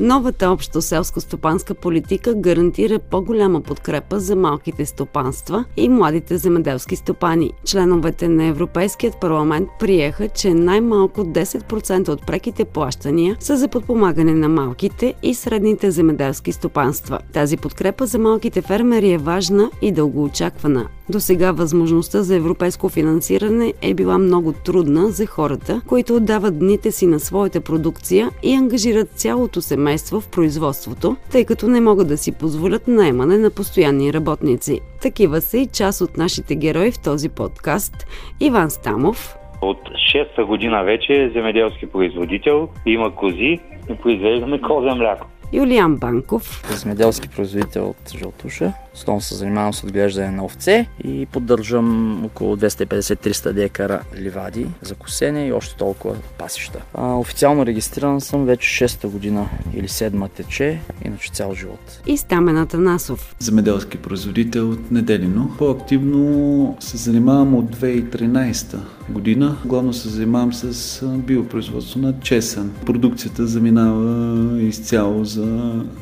Новата общо селско-стопанска политика гарантира по-голяма подкрепа за малките стопанства и младите земеделски стопани. Членовете на Европейският парламент приеха, че най-малко 10% от преките плащания са за подпомагане на малките и средните земеделски стопанства. Тази подкрепа за малките фермери е важна и дългоочаквана. До сега възможността за европейско финансиране е била много трудна за хората, които отдават дните си на своята продукция и ангажират цялото семейство в производството, тъй като не могат да си позволят наемане на постоянни работници. Такива са и част от нашите герои в този подкаст. Иван Стамов, От 6-та година вече е земеделски производител, има кози и произвеждаме козе мляко. Юлиан Банков, земеделски производител от Жълтуша. Основно се занимавам с отглеждане на овце и поддържам около 250-300 декара ливади за косене и още толкова пасища. А, официално регистриран съм вече 6-та година или 7 тече, иначе цял живот. и Стамен Атанасов. земеделски производител от Неделино. По-активно се занимавам от 2013 година. Главно се занимавам с биопроизводство на чесън. Продукцията заминава изцяло за,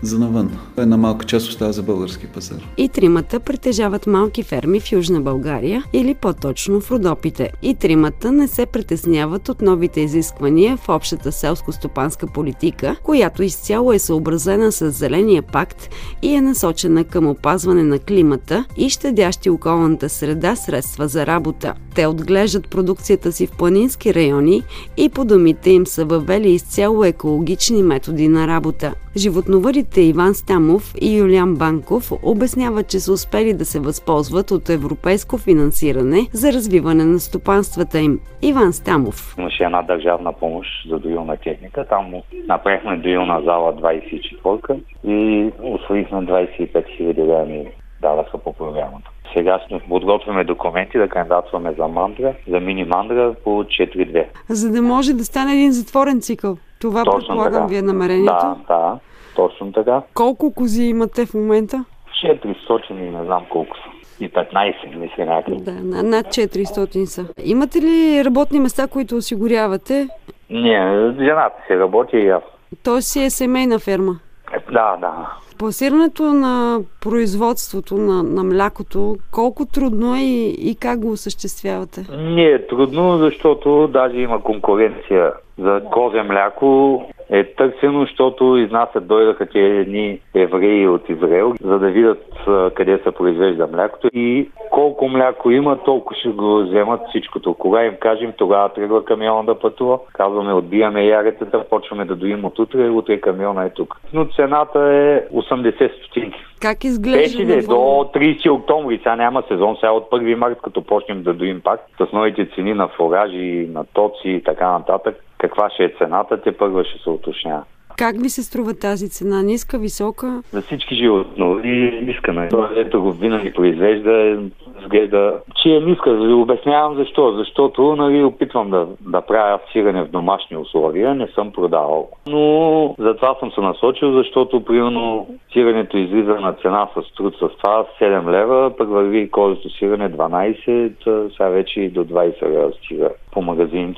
за навън. Една малка част остава за български пазар. И тримата притежават малки ферми в Южна България или по-точно в Родопите. И тримата не се притесняват от новите изисквания в общата селско-стопанска политика, която изцяло е съобразена с Зеления пакт и е насочена към опазване на климата и щадящи околната среда средства за работа. Те отглеждат продукцията си в планински райони и по думите им са въвели изцяло екологични методи на работа. Животновъдите Иван Стамов и Юлиан Банков обясняват, че са успели да се възползват от европейско финансиране за развиване на стопанствата им. Иван Стамов. Имаше една държавна помощ за доилна техника. Там направихме доилна зала 24 и освоихме 25 000 лева ми даваха по програмата. Сега подготвяме документи да кандидатстваме за мандра, за мини мандра по 4-2. За да може да стане един затворен цикъл. Това Точно предполагам така. ви е намерението. Да, да, точно така. Колко кози имате в момента? 400 и не знам колко са. И 15, мисля някъде. Да, на- над 400 са. Имате ли работни места, които осигурявате? Не, жената си работи и аз. То си е семейна ферма. Е, Да, да. Пласирането на производството на, на млякото, колко трудно е и, и как го осъществявате? Не е трудно, защото даже има конкуренция за козе мляко. Е търсено, защото изнасят дойдаха тези едни евреи от Израел, за да видят къде се произвежда млякото и колко мляко има, толкова ще го вземат всичкото. Кога им кажем, тогава тръгва камиона да пътува. Казваме, отбиваме яретата, почваме да доим от утре, утре камиона е тук. Но цената е 80 стотинки. Как изглежда Беше ли до навън? 30 октомври, сега няма сезон, сега от 1 март, като почнем да доим пак, с новите цени на фуражи, на тоци и така нататък, каква ще е цената, те първа ще се уточнява. Как ви се струва тази цена? Ниска, висока? За всички животновъди искаме. Това, ето го винаги произвежда, изглежда, че е ниска. Ви обяснявам защо. Защото нали, опитвам да, да правя сирене в домашни условия, не съм продавал. Но затова съм се насочил, защото примерно сиренето излиза на цена с труд с това 7 лева, пък върви козето сирене 12, а сега вече и до 20 лева стига по магазините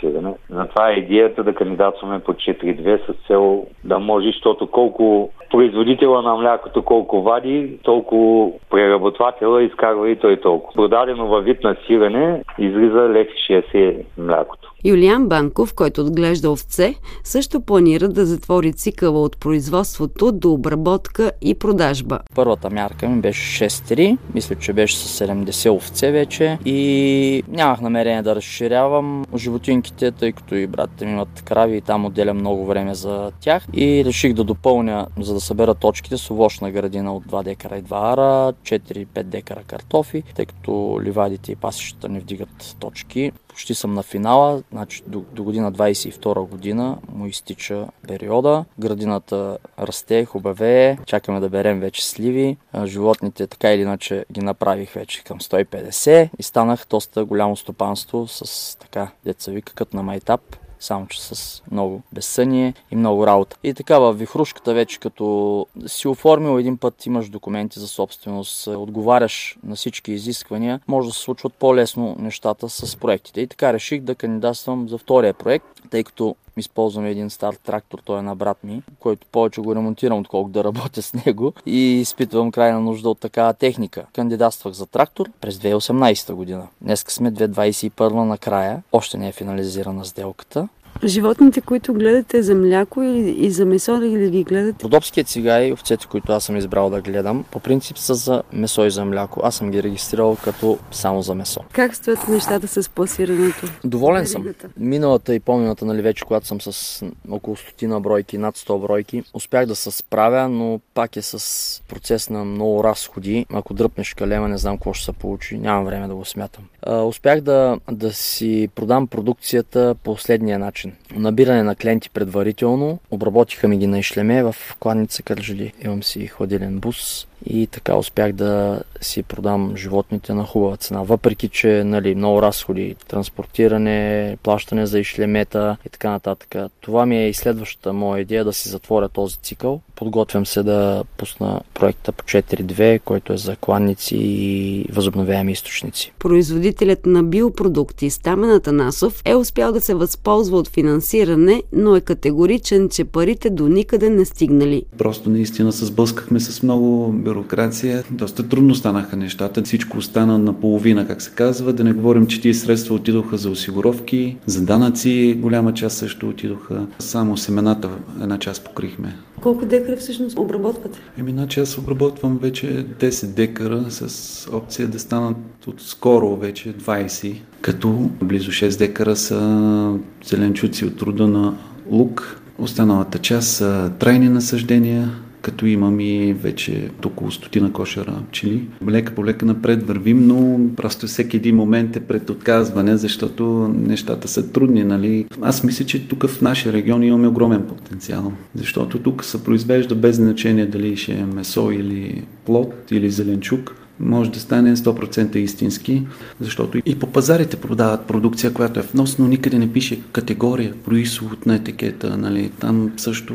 сирене. Затова е идеята да кандидатстваме по 4-2 с цел да може, защото колко производителя на млякото колко вади, толкова преработвателя изкарва и той толкова. Продадено във вид на сирене излиза лев 60 млякото. Юлиан Банков, който отглежда овце, също планира да затвори цикъла от производството до обработка и продажба. Първата мярка ми беше 6-3, мисля, че беше с 70 овце вече и нямах намерение да разширявам животинките, тъй като и братите ми имат крави и там отделя много време за тях и реших да допълня, за да събера точките с овощна градина от 2 декара и 2 ара, 4-5 декара картофи, тъй като ливадите и пасищата не вдигат точки. Почти съм на финала, значи до, до година 22 година му изтича периода. Градината расте, хубавее, чакаме да берем вече сливи. Животните така или иначе ги направих вече към 150 и станах доста голямо стопанство с така деца вика като на майтап само че с много безсъние и много работа. И така в вихрушката вече като си оформил един път, имаш документи за собственост, отговаряш на всички изисквания, може да се случват по-лесно нещата с проектите. И така реших да кандидатствам за втория проект, тъй като използваме един стар трактор, той е на брат ми, който повече го ремонтирам, отколкото да работя с него и изпитвам крайна нужда от такава техника. Кандидатствах за трактор през 2018 година. Днес сме 2021 накрая, още не е финализирана сделката. Животните, които гледате за мляко и за месо ли ги гледате? Родопският цига и овцете, които аз съм избрал да гледам, по принцип са за месо и за мляко. Аз съм ги регистрирал като само за месо. Как стоят нещата с пласирането? Доволен съм. Миналата и помината, нали вече, когато съм с около стотина бройки, над 100 бройки, успях да се справя, но пак е с процес на много разходи. Ако дръпнеш калема, не знам какво ще се получи. Нямам време да го смятам. А, успях да, да си продам продукцията по следния начин Набиране на клиенти предварително, обработиха ми ги на ишлеме в кладница Кърджали. Имам си ходилен бус, и така успях да си продам животните на хубава цена. Въпреки, че нали, много разходи, транспортиране, плащане за ишлемета и така нататък. Това ми е и следващата моя идея да си затворя този цикъл. Подготвям се да пусна проекта по 4.2, който е за кланници и възобновяеми източници. Производителят на биопродукти Стамен Атанасов е успял да се възползва от финансиране, но е категоричен, че парите до никъде не стигнали. Просто наистина се сблъскахме с много бюрокрация. Доста трудно станаха нещата. Всичко остана наполовина, как се казва. Да не говорим, че тия средства отидоха за осигуровки, за данъци. Голяма част също отидоха. Само семената една част покрихме. Колко декара всъщност обработвате? Еми, значи аз обработвам вече 10 декара с опция да станат от скоро вече 20, като близо 6 декара са зеленчуци от рода на лук. Останалата част са трайни насъждения, като имам и вече около стотина кошера пчели. Лека по лека напред вървим, но просто всеки един момент е пред отказване, защото нещата са трудни. Нали? Аз мисля, че тук в нашия регион имаме огромен потенциал, защото тук се произвежда без значение дали ще е месо или плод или зеленчук може да стане 100% истински, защото и по пазарите продават продукция, която е внос, но никъде не пише категория, происход на етикета. Нали? Там също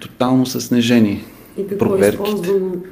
тотално са снежени и какво е проверките.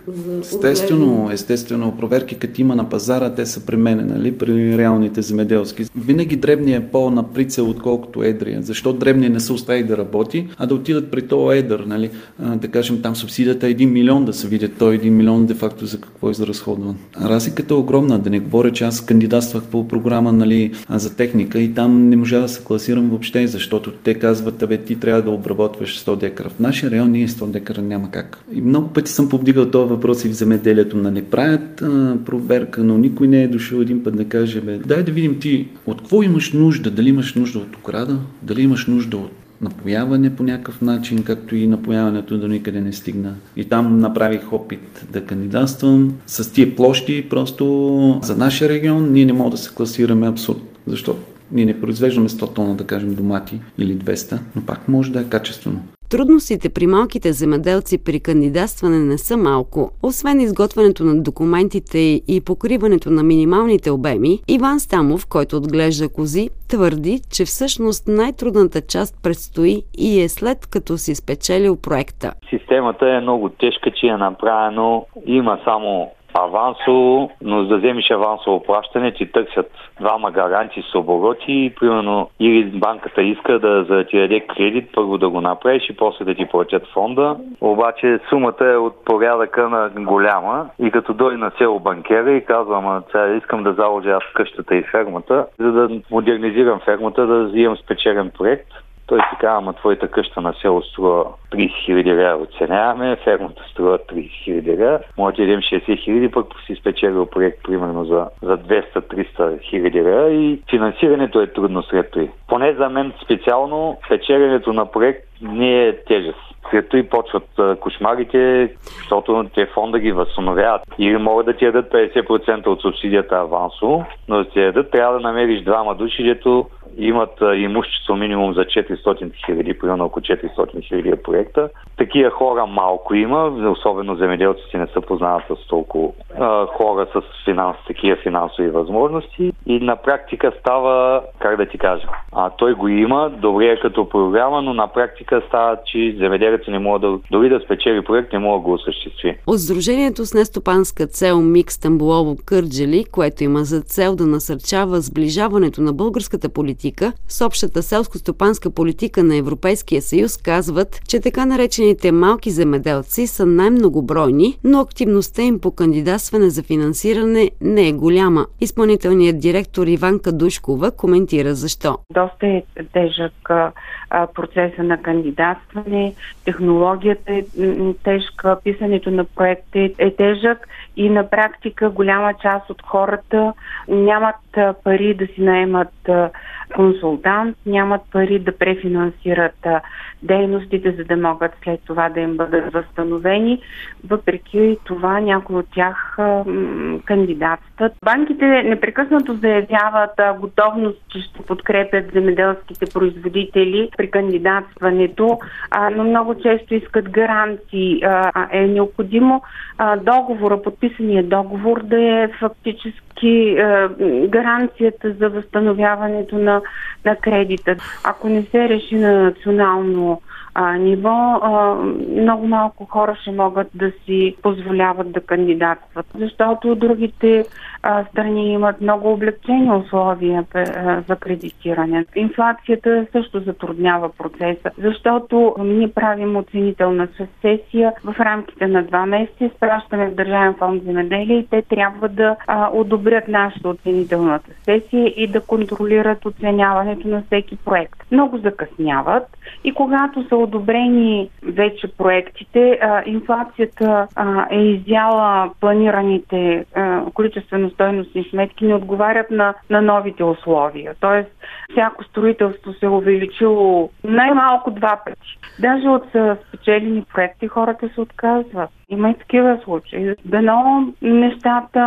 за естествено, естествено, проверки като има на пазара, те са при мене, нали, при реалните земеделски. Винаги дребният е по-на прицел, отколкото едрия. Защо дребният не се остави да работи, а да отидат при този едър, нали? А, да кажем, там субсидията е 1 милион, да се видят той 1 милион де-факто за какво е изразходван. Разликата е огромна, да не говоря, че аз кандидатствах по програма нали, за техника и там не можа да се класирам въобще, защото те казват, абе ти трябва да обработваш 100 декара. В нашия район ние 100 декара няма как. И много пъти съм повдигал този въпрос и в земеделието. Нали? Правят а, проверка, но никой не е дошъл един път да каже, бе, дай да видим ти от какво имаш нужда, дали имаш нужда от окрада, дали имаш нужда от напояване по някакъв начин, както и напояването до никъде не стигна. И там направих опит да кандидатствам с тия площи, просто за нашия регион ние не можем да се класираме абсурд. Защо? Ние не произвеждаме 100 тона, да кажем, домати или 200, но пак може да е качествено. Трудностите при малките земеделци при кандидатстване не са малко. Освен изготвянето на документите и покриването на минималните обеми, Иван Стамов, който отглежда кози, твърди, че всъщност най-трудната част предстои и е след като си спечелил проекта. Системата е много тежка, че е направено. Има само авансово, но за да вземеш авансово плащане ти търсят двама гаранти с обороти примерно или банката иска да, за да ти даде кредит, първо да го направиш и после да ти платят фонда. Обаче сумата е от порядъка на голяма и като дойде на село банкера и казвам, сега искам да заложа аз къщата и фермата, за да модернизирам фермата, да взимам спечелен проект. Той си казва, ама твоята къща на село струва 30 хиляди лева оценяваме, фермата струва 30 хиляди лева, може да идем 60 хиляди, пък си спечелил проект примерно за, за 200-300 хиляди лева и финансирането е трудно сред той. Поне за мен специално печеленето на проект не е тежест. След и почват кошмарите, защото те фонда ги възстановяват. Или могат да ти дадат 50% от субсидията авансово, но да ти дадат, трябва да намериш двама души, дето имат имущество минимум за 400 хиляди, примерно около 400 хиляди проекта. Такива хора малко има, особено земеделците не са познават с толкова а, хора с финанс, такива финансови възможности и на практика става, как да ти кажа, а, той го има, добре е като програма, но на практика става, че земеделецът не може да, дори да спечели проект, не може да го осъществи. От Сдружението с нестопанска цел Микс Тамбулово Кърджели, което има за цел да насърчава сближаването на българската политика с общата селско-стопанска политика на Европейския съюз, казват, че така наречените малки земеделци са най-многобройни, но активността им по кандидатстване за финансиране не е голяма. Изпълнителният директор Иванка Душкова коментира защо. Доста е тежък процеса на кандидатстване, технологията е тежка, писането на проекти е тежък и на практика голяма част от хората нямат пари да си наемат консултант, нямат пари да префинансират дейностите, за да могат след това да им бъдат възстановени. Въпреки това някои от тях кандидатстват. Банките непрекъснато заявяват готовност, че ще подкрепят земеделските производители при кандидатстването, но много често искат гаранции. Е необходимо договора, подписания договор да е фактически гаранцията за възстановяването на, на кредита. Ако не се реши на национално а, ниво, а, много малко хора ще могат да си позволяват да кандидатстват, защото другите а, страни имат много облегчени условия а, за кредитиране. Инфлацията също затруднява процеса, защото ние правим оценителна сесия в рамките на два месеца, изпращаме в Държавен фонд земеделие и те трябва да а, одобрят нашата оценителната сесия и да контролират оценяването на всеки проект. Много закъсняват и когато са одобрени вече проектите, а, инфлацията а, е изяла планираните количествено-стойностни сметки, не отговарят на, на новите условия. Тоест, всяко строителство се е увеличило най-малко два пъти. Даже от спечелени проекти хората се отказват. Има и такива случаи. Дано нещата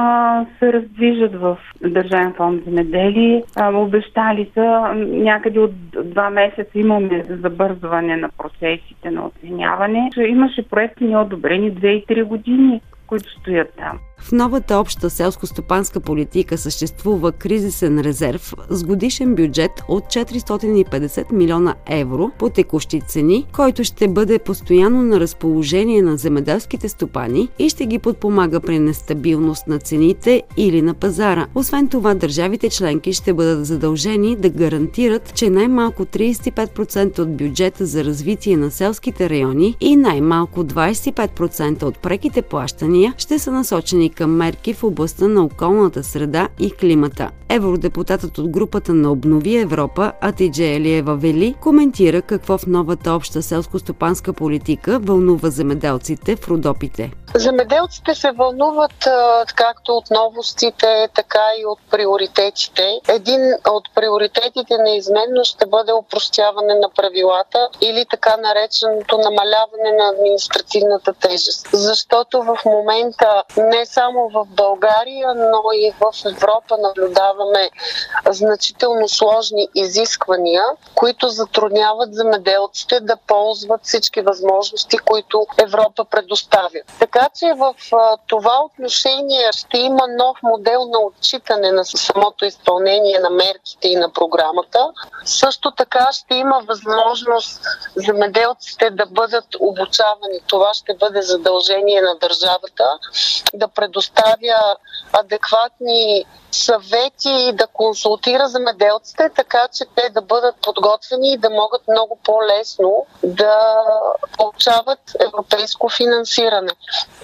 се раздвижат в Държавен фонд за медели. Обещали са някъде от два месеца имаме забързване на процесите на оценяване. Имаше проекти неодобрени 2 и 3 години които стоят там. В новата обща селско-стопанска политика съществува кризисен резерв с годишен бюджет от 450 милиона евро по текущи цени, който ще бъде постоянно на разположение на земеделските стопани и ще ги подпомага при нестабилност на цените или на пазара. Освен това, държавите членки ще бъдат задължени да гарантират, че най-малко 35% от бюджета за развитие на селските райони и най-малко 25% от преките плащания ще са насочени към мерки в областта на околната среда и климата. Евродепутатът от групата на Обнови Европа, Атидже Елиева Вели, коментира какво в новата обща селско-стопанска политика вълнува земеделците в Родопите. Земеделците се вълнуват както от новостите, така и от приоритетите. Един от приоритетите неизменно ще бъде упростяване на правилата или така нареченото намаляване на административната тежест. Защото в момента не само в България, но и в Европа наблюдаваме значително сложни изисквания, които затрудняват земеделците да ползват всички възможности, които Европа предоставя. Така че в това отношение ще има нов модел на отчитане на самото изпълнение на мерките и на програмата. Също така ще има възможност земеделците да бъдат обучавани. Това ще бъде задължение на държавата да предоставя адекватни съвети и да консултира земеделците, така че те да бъдат подготвени и да могат много по-лесно да получават европейско финансиране.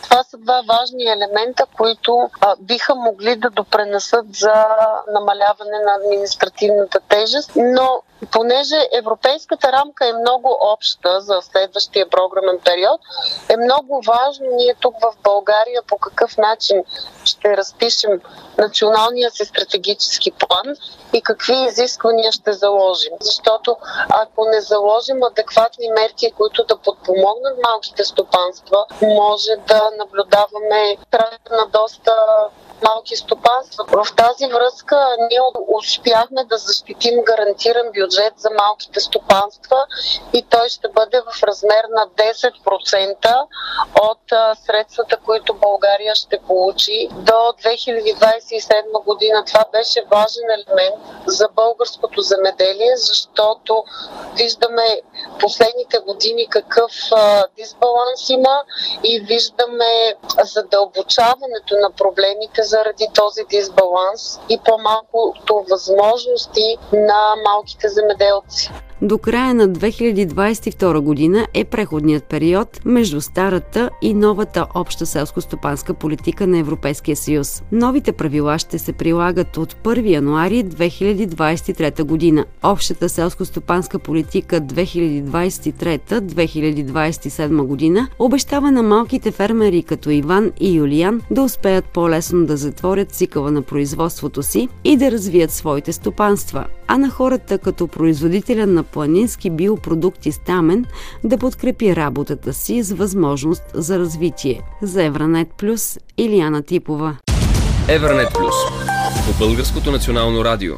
Това са два важни елемента, които а, биха могли да допренесат за намаляване на административната тежест, но понеже европейската рамка е много обща за следващия програмен период, е много важно ние тук в България по какъв начин ще разпишем националния си стратегически план и какви изисквания ще заложим. Защото ако не заложим адекватни мерки, които да подпомогнат малките стопанства, може да наблюдаваме края на доста малки стопанства. В тази връзка ние успяхме да защитим гарантиран бюджет за малките стопанства и той ще бъде в размер на 10% от средствата, които България ще получи до 2027 година. Това беше важен елемент за българското земеделие, защото виждаме последните години какъв дисбаланс има и виждаме задълбочаването на проблемите заради този дисбаланс и по-малкото възможности на малките земеделци. До края на 2022 година е преходният период между старата и новата обща селско-стопанска политика на Европейския съюз. Новите правила ще се прилагат от 1 януари 2023 година. Общата селско-стопанска политика 2023-2027 година обещава на малките фермери като Иван и Юлиан да успеят по-лесно да затворят цикъла на производството си и да развият своите стопанства, а на хората като производителя на планински биопродукти Стамен да подкрепи работата си с възможност за развитие. За Евранет Плюс Илияна Типова. Евранет Плюс по Българското национално радио.